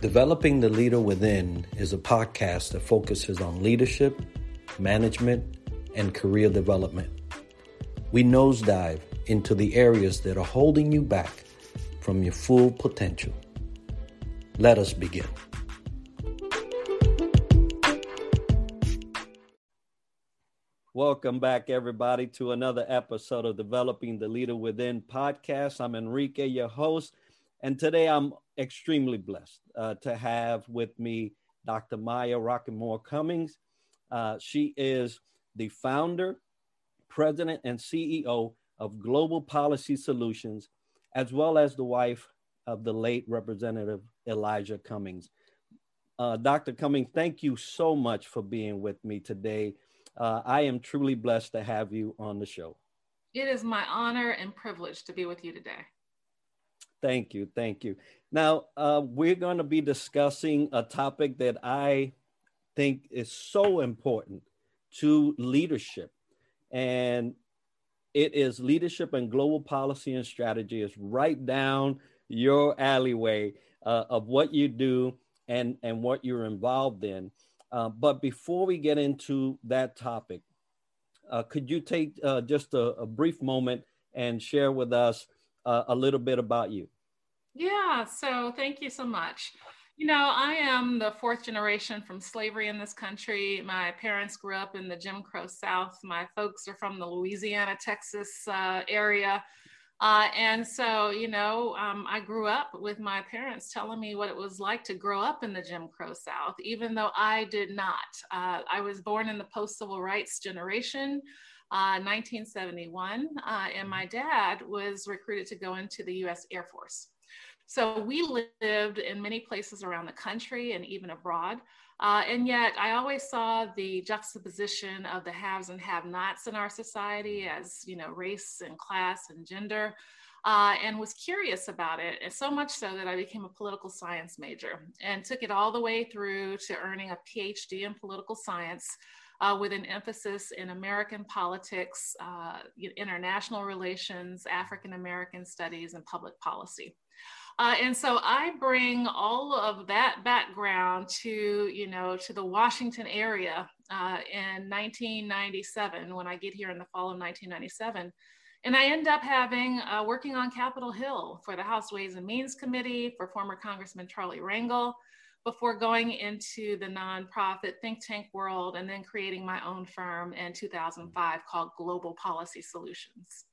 Developing the Leader Within is a podcast that focuses on leadership, management, and career development. We nosedive into the areas that are holding you back from your full potential. Let us begin. Welcome back, everybody, to another episode of Developing the Leader Within podcast. I'm Enrique, your host, and today I'm extremely blessed uh, to have with me Dr. Maya Rockeymoore Cummings. Uh, she is the founder, president, and CEO of Global Policy Solutions, as well as the wife of the late Representative Elijah Cummings. Uh, Dr. Cummings, thank you so much for being with me today uh, I am truly blessed to have you on the show. It is my honor and privilege to be with you today. Thank you. Thank you. Now, uh, we're going to be discussing a topic that I think is so important to leadership. And it is leadership and global policy and strategy is right down your alleyway uh, of what you do and, and what you're involved in. Uh, but before we get into that topic, uh, could you take uh, just a, a, brief moment and share with us uh, a little bit about you? Yeah, so thank you so much. You know, I am the fourth generation from slavery in this country. My parents grew up in the Jim Crow South. My folks are from the Louisiana, Texas uh, area. Uh, and so, you know, um, I grew up with my parents telling me what it was like to grow up in the Jim Crow South, even though I did not. Uh, I was born in the post civil rights generation. Uh, 1971, uh, and my dad was recruited to go into the US Air Force. So we lived in many places around the country and even abroad. Uh, and yet, I always saw the juxtaposition of the haves and have-nots in our society as you know, race and class and gender, uh, and was curious about it. And so much so that I became a political science major and took it all the way through to earning a PhD in political science. Uh, with an emphasis in American politics, uh, international relations, African American studies, and public policy. Uh, and so I bring all of that background to, you know, to the Washington area uh, in 1997 when I get here in the fall of 1997. And I end up having uh, working on Capitol Hill for the House Ways and Means Committee for former Congressman Charlie Rangel before going into the nonprofit think tank world and then creating my own firm in 2005 called Global Policy Solutions.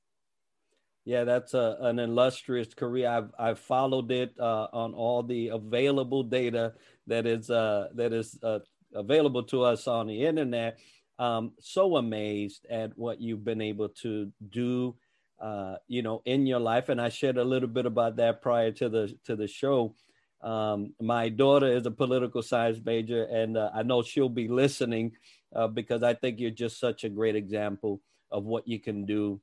Yeah, that's a, an illustrious career. I've I've followed it uh, on all the available data that is uh, that is uh, available to us on the internet. Um, so amazed at what you've been able to do, uh, you know, in your life. And I shared a little bit about that prior to the to the show. Um, my daughter is a political science major, and uh, I know she'll be listening uh, because I think you're just such a great example of what you can do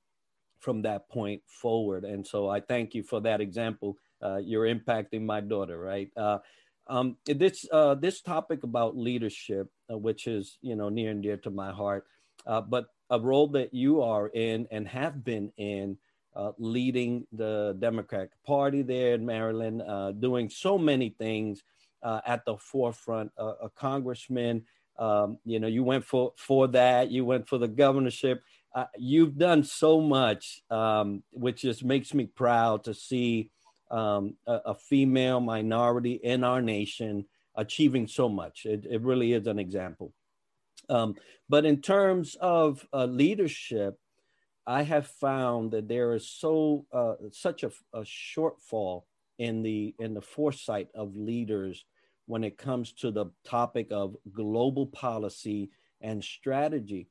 from that point forward. And so I thank you for that example. Uh, you're impacting my daughter, right? Uh, um, this uh, this topic about leadership, uh, which is you know near and dear to my heart, but a role that you are in and have been in, uh, leading the Democratic Party there in Maryland, doing so many things at the forefront. a congressman, um, you know, you went for for that. You went for the governorship uh, you've done so much, um, which just makes me proud to see um, a, a, female minority in our nation achieving so much. It, it really is an example. Um, but in terms of uh, leadership, I have found that there is so uh, such a, a, shortfall in the in the foresight of leaders when it comes to the topic of global policy and strategy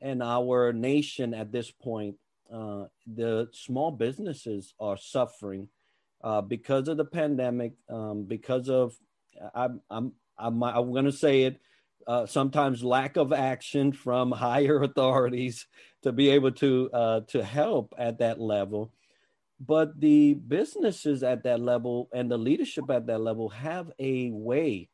And our nation at this point, uh, the small businesses are suffering uh, because of the pandemic, um, because of I'm I'm I'm, I'm going to say it. Uh, sometimes lack of action from higher authorities to be able to uh, to help at that level, but the businesses at that level and the leadership at that level have a way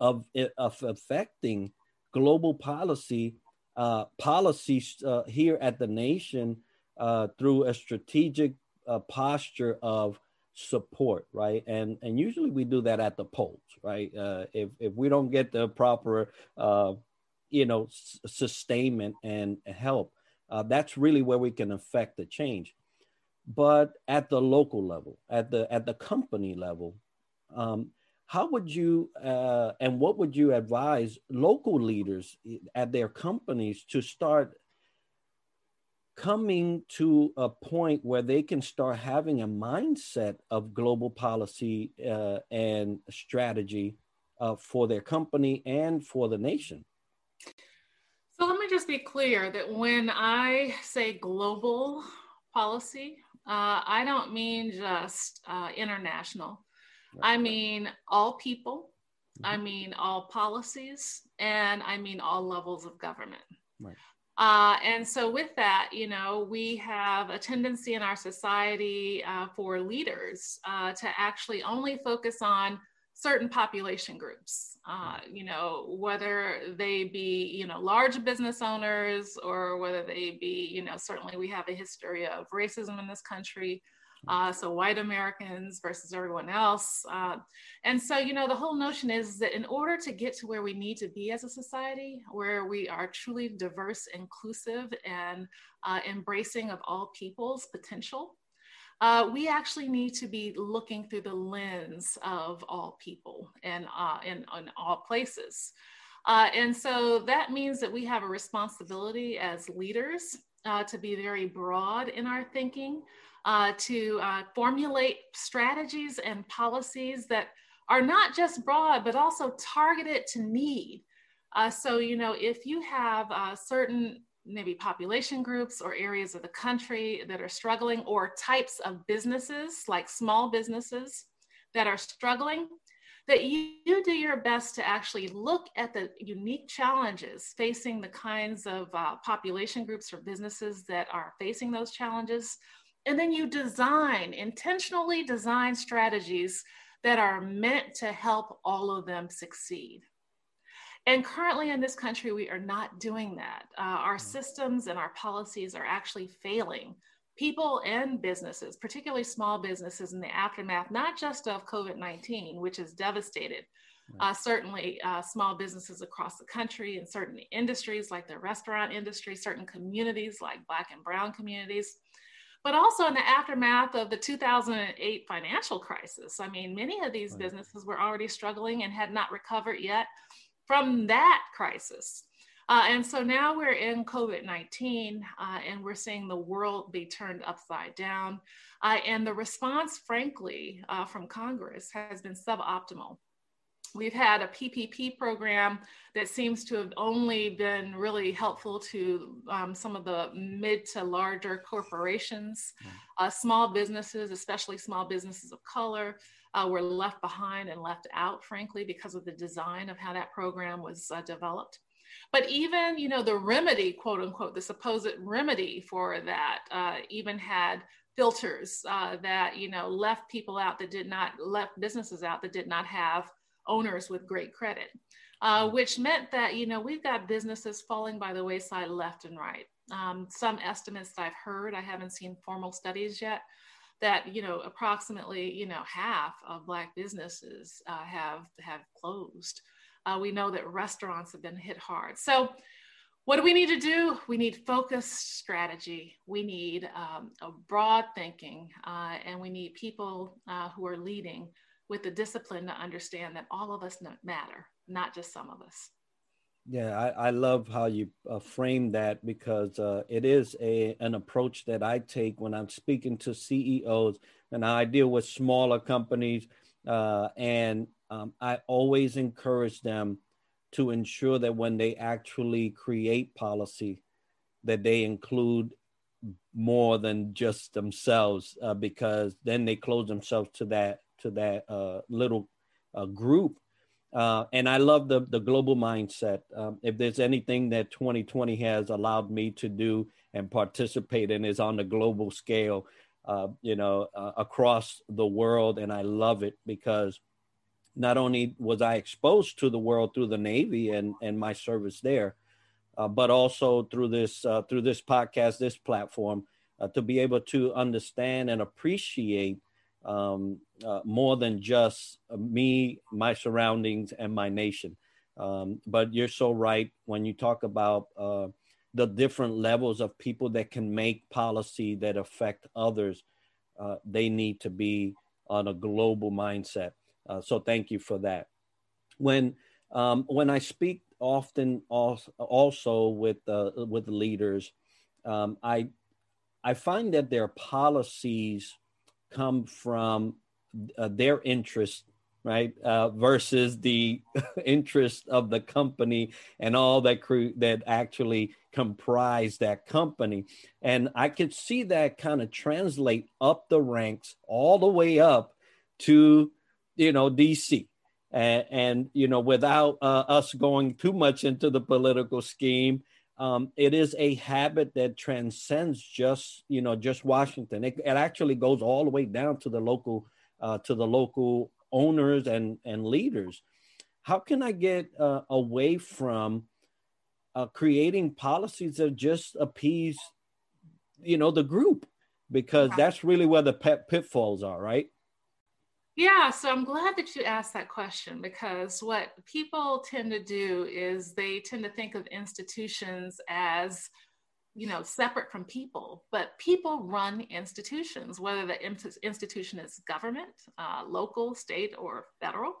of of affecting global policy uh, policies uh, here at the nation uh, through a strategic uh, posture of support, right? And and usually we do that at the polls, right? Uh, if if we don't get the proper, uh, you know, s- sustainment and help, uh, that's really where we can affect the change. But at the local level, at the at the company level, um, how would you uh, and what would you advise local leaders at their companies to start coming to a point where they can start having a mindset of global policy uh, and strategy uh, for their company and for the nation? So let me just be clear that when I say global policy, uh, I don't mean just uh, international. Right. I mean all people, mm-hmm. I mean all policies, and I mean all levels of government. Right. Uh, and so, with that, you know, we have a tendency in our society uh, for leaders uh, to actually only focus on certain population groups, uh, you know, whether they be, you know, large business owners or whether they be, you know, certainly we have a history of racism in this country. Uh, so white Americans versus everyone else. Uh, and so, you know, the whole notion is that in order to get to where we need to be as a society, where we are truly diverse, inclusive, and uh, embracing of all people's potential, uh, we actually need to be looking through the lens of all people and uh, in, in all places. Uh, and so that means that we have a responsibility as leaders uh, to be very broad in our thinking, uh, to uh, formulate strategies and policies that are not just broad, but also targeted to need. so, you know, if you have certain maybe population groups or areas of the country that are struggling or types of businesses like small businesses that are struggling that you, you, do your best to actually look at the unique challenges facing the kinds of uh, population groups or businesses that are facing those challenges and then you design intentionally design strategies that are meant to help all of them succeed and currently in this country, we are not doing that. Uh, our mm. systems and our policies are actually failing people and businesses, particularly small businesses, in the aftermath, not just of COVID 19, which has devastated. Uh, certainly, uh, small businesses across the country in certain industries like the restaurant industry, certain communities like Black and Brown communities, but also in the aftermath of the 2008 financial crisis. I mean, many of these right. businesses were already struggling and had not recovered yet from that crisis. Uh, and so now we're in COVID 19 uh, and we're seeing the world be turned upside down. Uh, and the response, frankly, uh, from Congress has been suboptimal. We've had a PPP program that seems to have only been really helpful to um, some of the mid to larger corporations, mm. small businesses, especially small businesses of color uh, were left behind and left out, frankly, because of the design of how that program was uh, developed. But even, you know, the remedy, quote unquote, the supposed remedy for that, uh, even had filters uh, that, you know, left people out that did not, left businesses out that did not have owners with great credit. Uh, which meant that you know we've got businesses falling by the wayside left and right. Um, some estimates that I've heard, I haven't seen formal studies yet, that you know approximately you know half of black businesses uh, have have closed uh, we know that restaurants have been hit hard so what do we need to do we need focused strategy we need um, a broad thinking uh, and we need people uh, who are leading with the discipline to understand that all of us matter not just some of us. Yeah, I, I love how you uh, frame that because uh, it is a an approach that I take when I'm speaking to CEOs, and I deal with smaller companies, uh, and um, I always encourage them to ensure that when they actually create policy, that they include more than just themselves, uh, because then they close themselves to that to that uh, little uh, group uh, and I love the the global mindset. Um, if there's anything that 2020 has allowed me to do and participate in is on the global scale, uh, you know, uh, across the world, and I love it because not only was I exposed to the world through the Navy and and my service there, uh, but also through this uh, through this podcast, this platform, uh, to be able to understand and appreciate um, uh, more than just me, my surroundings, and my nation. Um, but you're so right when you talk about uh, the different levels of people that can make policy that affect others. Uh, they need to be on a global mindset. Uh, so thank you for that. When um, when I speak often also with uh, with leaders, um, I I find that their policies come from uh, their interest right uh, versus the interest of the company and all that crew that actually comprise that company. And i could see that kind of translate up the ranks all the way up to you know dc and, and you know without uh, us going too much into the political scheme um, it is a habit that transcends just you know just Washington. It, it actually goes all the way down to the local uh, to the local owners and and leaders. How can I get uh, away from uh, creating policies that just appease you know the group because that's really where the pet pitfalls are, right? Yeah, so I'm glad that you asked that question because what people tend to do is they tend to think of institutions as you know separate from people but people run institutions whether the institution is government uh, local state or federal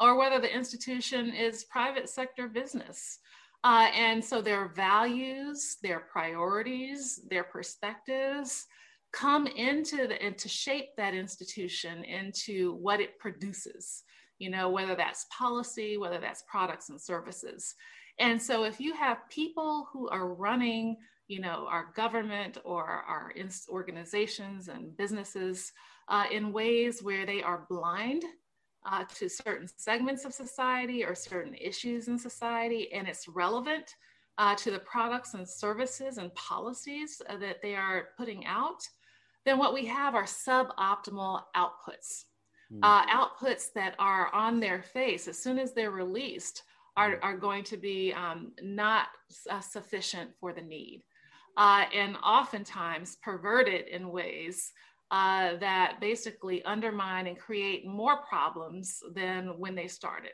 or whether the institution is private sector business. Uh, and so their values their priorities their perspectives come into the and to shape that institution into what it produces you know whether that's policy whether that's products and services. And so if you have people who are running you know our government or our organizations and businesses uh, in ways where they are blind uh, to certain segments of society or certain issues in society and it's relevant uh, to the products and services and policies uh, that they are putting out then what we have are suboptimal outputs. Mm. Uh, outputs that are on their face as soon as they're released are, hmm. are going to be um, not uh, sufficient for the need. Uh, and oftentimes perverted in ways uh, that basically undermine and create more problems than when they started.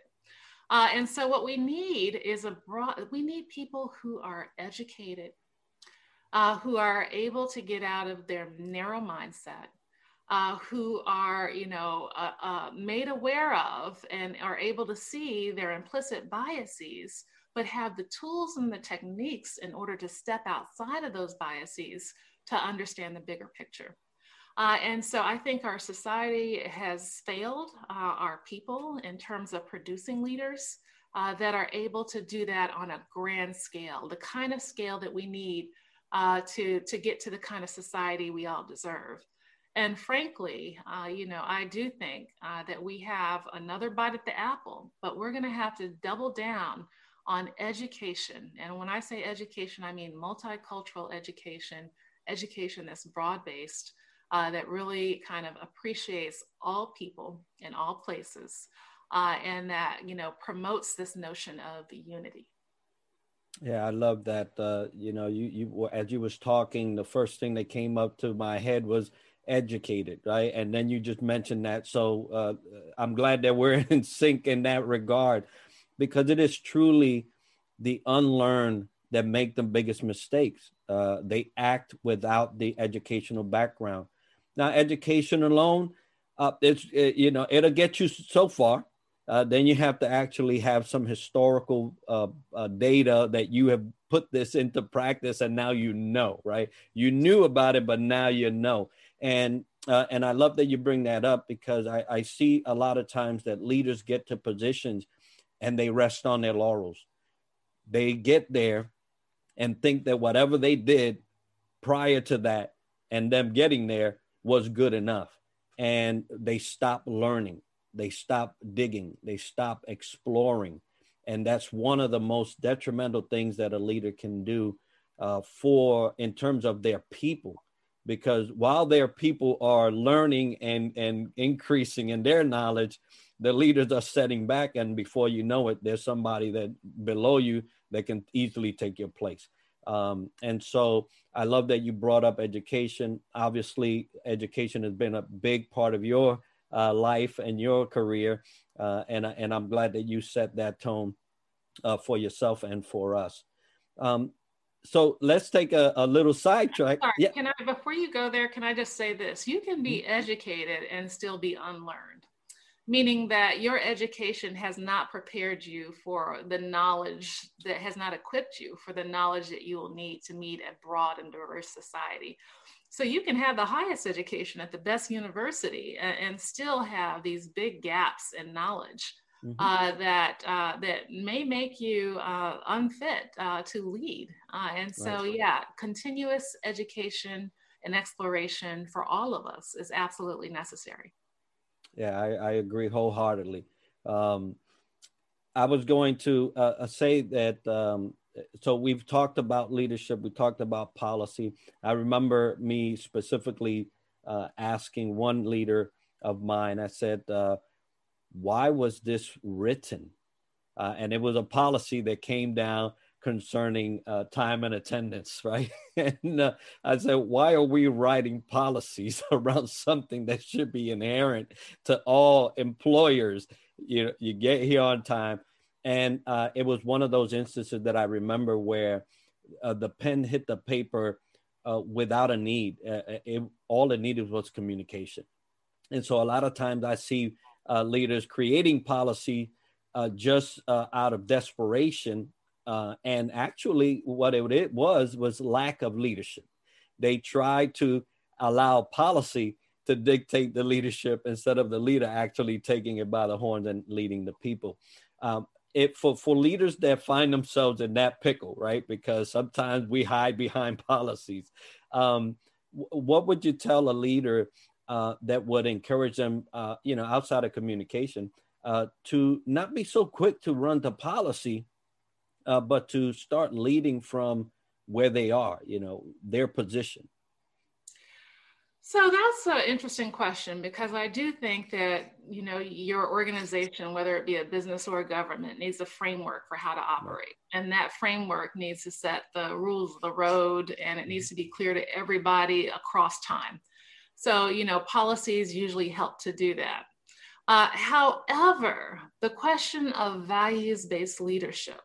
Uh, and so, what we need is a broad, we need people who are educated, uh, who are able to get out of their narrow mindset, uh, who are, you know, uh, uh, made aware of and are able to see their implicit biases, but have the tools and the techniques in order to step outside of those biases to understand the bigger picture. Uh, and so I think our society has failed uh, our people in terms of producing leaders uh, that are able to do that on a grand scale, the kind of scale that we need uh, to, to get to the kind of society we all deserve. And frankly, uh, you know, I do think uh, that we have another bite at the apple, but we're going to have to double down on education. And when I say education, I mean multicultural education, education that's broad based, uh, that really kind of appreciates all people in all places, uh, and that, you know, promotes this notion of unity. Yeah, I love that. Uh, you know, you you as you was talking, the first thing that came up to my head was educated, right? And then you just mentioned that. So uh, I'm glad that we're in sync in that regard, because it is truly the unlearned that make the biggest mistakes. Uh, they act without the educational background. Now, education alone, uh, it's it, you know it'll get you so far, uh, then you have to actually have some historical uh, uh, data that you have put this into practice and now you know right? You knew about it but now you know. And uh, and i love that you bring that up because I, I see a lot of times that leaders get to positions and they rest on their laurels. They get there and think that whatever they did prior to that and them getting there was good enough. And they stop learning they stop digging, they stop exploring. And that's one of the most detrimental things that a leader can do uh, for in terms of their people. Because while their people are learning and, and increasing in their knowledge, the leaders are setting back. And before you know it, there's somebody that below you that can easily take your place. Um, and so I love that you brought up education. Obviously, education has been a big part of your uh, life and your career. Uh, and, and I'm glad that you set that tone uh, for yourself and for us. Um, so let's take a, a little sidetrack. Yeah. Can I, before you go there, can I just say this? You can be mm-hmm. educated and still be unlearned meaning that your education has not prepared you for the knowledge that has not equipped you for the knowledge that you will need to meet a broad and diverse society. So you can have the highest education at the best university and, and still have these big gaps in knowledge. Mm-hmm. Uh, that uh, that may make you uh, unfit uh, to lead, uh, and so right. yeah, continuous education and exploration for all of us is absolutely necessary. Yeah, I, I agree wholeheartedly. Um, I was going to uh, uh, say that. Um, so we've talked about leadership. We talked about policy. I remember me specifically uh, asking one leader of mine. I said, uh, "Why was this written?" Uh, and it was a policy that came down concerning uh, time and attendance, right? and uh, I said, why are we writing policies around something that should be inherent to all employers? You you get here on time, and uh, it was one of those instances that I remember where uh, the pen hit the paper uh, without a need. Uh, it, all it needed was communication, and so a lot of times I see leaders creating policy. just out of desperation uh, and actually, what it was was lack of leadership. They tried to allow policy to dictate the leadership instead of the leader actually taking it by the horns and leading the people. Um, it for for leaders that find themselves in that pickle, right? Because sometimes we hide behind policies. Um, what would you tell a leader uh, that would encourage them, uh, you know, outside of communication, uh, to not be so quick to run to policy, uh, but to start leading from where they are, you know, their position? So that's an interesting question because I do think that you know your organization, whether it be a business or a government, needs a framework for how to operate, and that framework needs to set the rules of the road, and it needs to be clear to everybody across time. So you know policies usually help to do that. Uh, however, the question of values-based leadership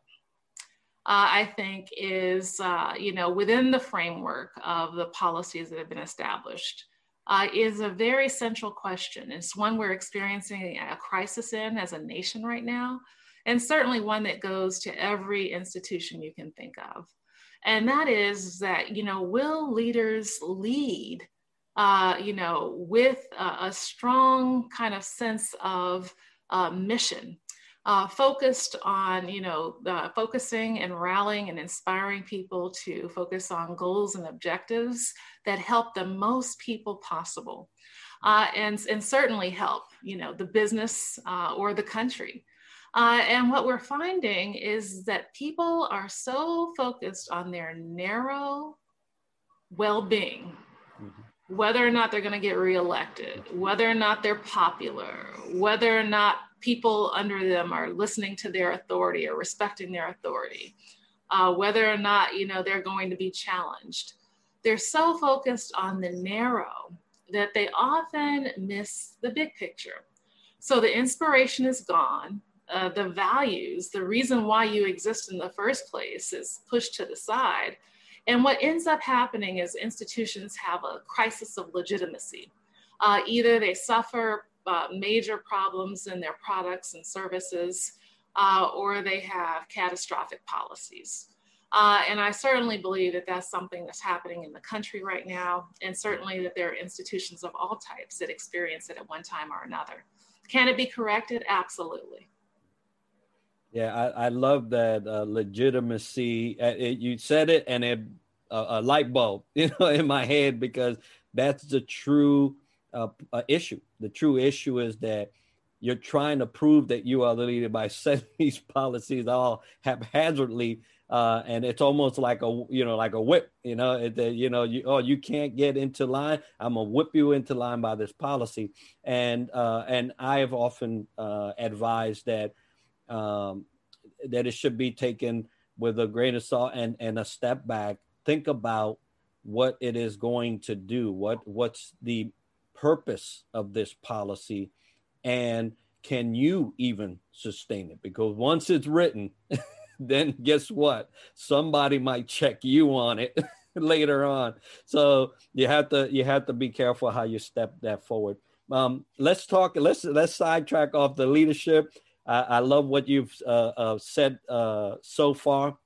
uh, I think is, uh, you know, within the framework of the policies that have been established, uh, is a very central question. It's one we're experiencing a crisis in as a nation right now, and certainly one that goes to every institution you can think of. And that is that, you know, will leaders lead, uh, you know, with a, a, strong kind of sense of uh, mission uh, focused on, you know, uh, focusing and rallying and inspiring people to focus on goals and objectives that help the most people possible. Uh, and, and certainly help, you know, the business uh, or the country. Uh, and what we're finding is that people are so focused on their narrow well-being, mm-hmm. whether or not they're going to get reelected, whether or not they're popular, whether or not people under them are listening to their authority or respecting their authority, uh, whether or not you know they're going to be challenged. They're so focused on the narrow that they often miss the big picture. So the inspiration is gone. Uh, the values, the reason why you exist in the first place is pushed to the side. And what ends up happening is institutions have a crisis of legitimacy. Uh, either they suffer uh, major problems in their products and services, uh, or they have catastrophic policies. Uh, and I certainly believe that that's something that's happening in the country right now, and certainly that there are institutions of all types that experience it at one time or another. Can it be corrected? Absolutely. Yeah, I, I love that uh, legitimacy. Uh, it, you said it, and it a light bulb, you know, in my head because that's the true uh, issue. The true issue is that you're trying to prove that you are the leader by setting these policies all haphazardly, uh, and it's almost like a you know like a whip. You know, it, you know, you oh you can't get into line. I'm gonna whip you into line by this policy, and uh, and I have often uh, advised that um, that it should be taken with a grain of salt and and a step back think about what it is going to do what what's the purpose of this policy and can you even sustain it? Because once it's written then guess what? Somebody might check you on it later on. So you have to you have to be careful how you step that forward. Um, let's talk let's let's sidetrack off the leadership. I, I love what you've uh, uh, said uh, so far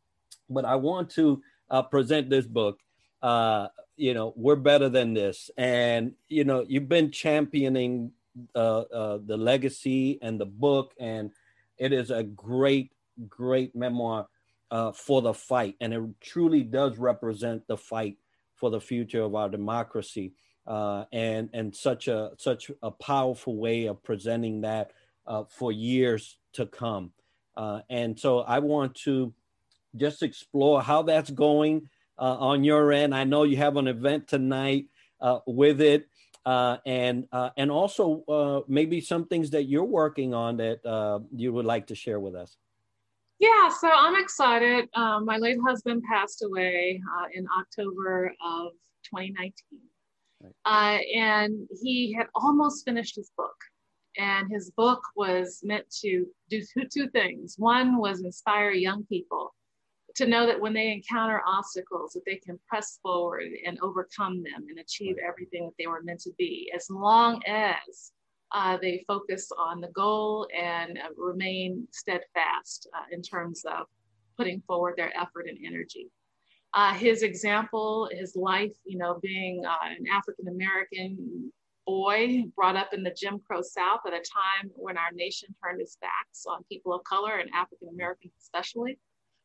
but i want to uh, present this book uh, you know we're better than this. And you know you've been championing uh, uh, the legacy and the book and it is a great great memoir uh, for the fight. And it truly does represent the fight for the future of our democracy. Uh, and and such a such a powerful way of presenting that uh, for years to come. Uh, and so i want to just explore how that's going uh, on your end. I know you have an event tonight uh, with it. Uh, and uh, and also uh, maybe some things that you're working on that uh, you would like to share with us. Yeah, so I'm excited. Um, my late husband passed away in October of 2019, right. and he had almost finished his book. And his book was meant to do two, two things. One was inspire young people to know that when they encounter obstacles that they can press forward and overcome them and achieve everything that they were meant to be. As long as uh, they focus on the goal and uh, remain steadfast uh, in terms of putting forward their effort and energy. Uh, his example his life you know being uh, an african american boy brought up in the jim crow south at a time when our nation turned its backs on people of color and african americans especially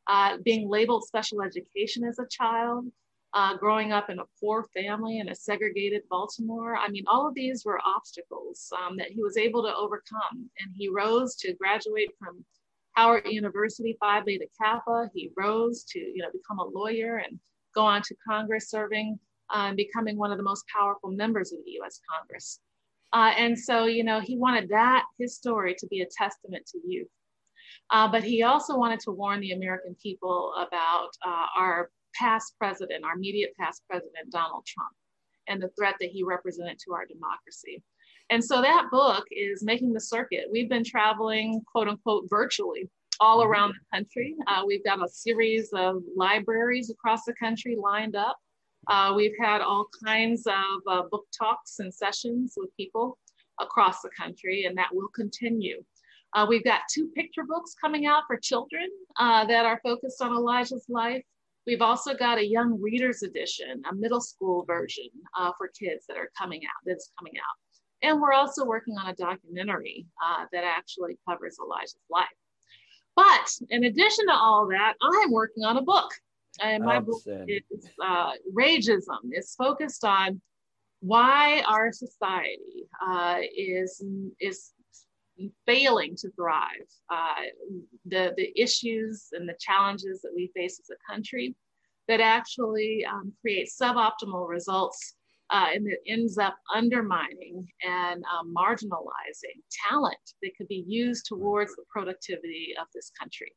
uh, being labeled special education as a child, uh, growing up in a poor family in a segregated Baltimore. I mean, all of these were obstacles um, that he was able to overcome. And he rose to graduate from Howard University Phi Beta Kappa. He rose to, you know, become a lawyer and go on to Congress serving uh, and becoming one of the most powerful members of the US Congress. Uh, and so, you know, he wanted that, his story, to be a testament to youth. Uh, but he also wanted to warn the American people about uh, our past president, our immediate past president, Donald Trump, and the threat that he represented to our democracy. And so that book is making the circuit. We've been traveling, quote unquote, virtually all mm-hmm. around the country. Uh, we've got a series of libraries across the country lined up. Uh, we've had all kinds of uh, book talks and sessions with people across the country, and that will continue. Uh, we've got two picture books coming out for children uh, that are focused on Elijah's life. We've also got a young readers edition, a middle school version uh, for kids that are coming out, that's coming out. And we're also working on a documentary uh, that actually covers Elijah's life. But in addition to all that, I'm working on a book. And my book is uh, Rageism. It's focused on why our society uh, is, is failing to thrive, uh, the, the issues and the challenges that we face as a country that actually um, create suboptimal results uh, and that ends up undermining and um, marginalizing talent that could be used towards the productivity of this country.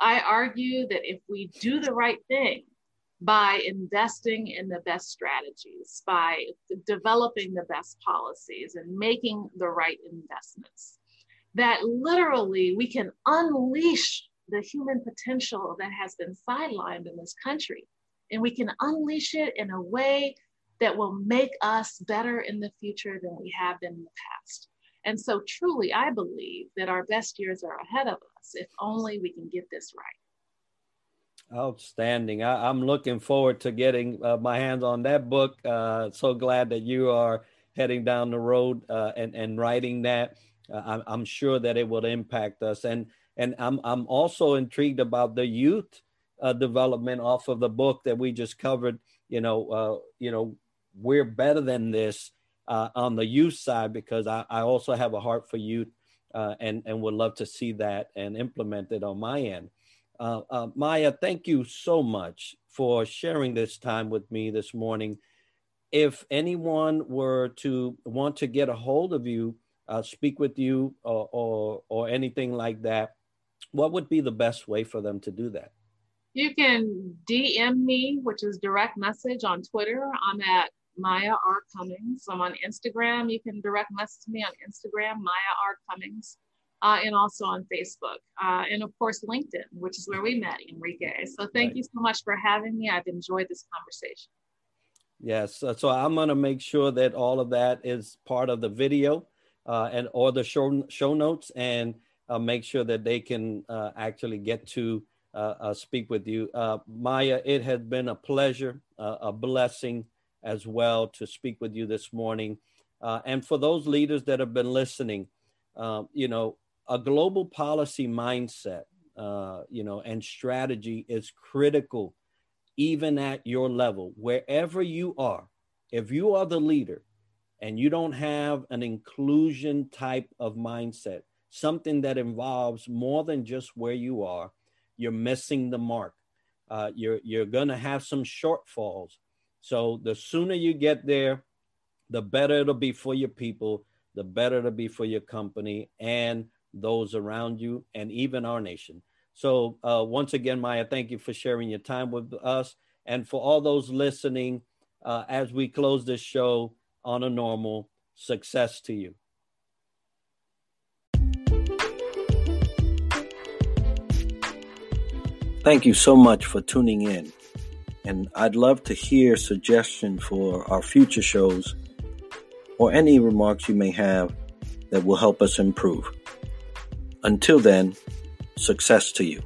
I argue that if we do the right thing, by investing in the best strategies, by developing the best policies and making the right investments, that literally we can unleash the human potential that has been sidelined in this country. And we can unleash it in a way that will make us better in the future than we have been in the past. And so, truly, I believe that our best years are ahead of us if only we can get this right. Outstanding. I, am looking forward to getting uh, my hands on that book. Uh, so glad that you are heading down the road uh, and, and writing that. Uh, I'm sure that it will impact us. And and I'm I'm also intrigued about the youth uh, development off of the book that we just covered. You know, uh, you know, we're better than this uh, on the youth side because I, I also have a heart for youth uh, and and would love to see that and implement it on my end. Uh, Maya, thank you so much for sharing this time with me this morning. If anyone were to want to get a hold of you, uh, speak with you or, or, or anything like that, what would be the best way for them to do that? You can DM me, which is direct message on Twitter. I'm at Maya R. Cummings. I'm on Instagram. You can direct message me on Instagram, Maya R. Cummings, uh, and also on Facebook. Uh, and of course, LinkedIn, which is where we met, Enrique. So thank right. you so much for having me. I've enjoyed this conversation. Yes. So I'm going to make sure that all of that is part of the video uh, and or the show, show notes and uh, make sure that they can uh, actually get to uh, uh, speak with you. Uh, Maya, it has been a pleasure, a blessing as well to speak with you this morning. and for those leaders that have been listening, you know, a global policy mindset, you know, and strategy is critical even at your level, wherever you are, if you are the leader and you don't have an inclusion type of mindset, something that involves more than just where you are, you're missing the mark. Uh, you're you're gonna have some shortfalls. So the sooner you get there, the better it'll be for your people, the better it'll be for your company and those around you, and even our nation. So, uh, once again, Maya, thank you for sharing your time with us. And for all those listening, uh, as we close this show on a normal, success to you. Thank you so much for tuning in. And I'd love to hear suggestions for our future shows or any remarks you may have that will help us improve. Until then, Success to you.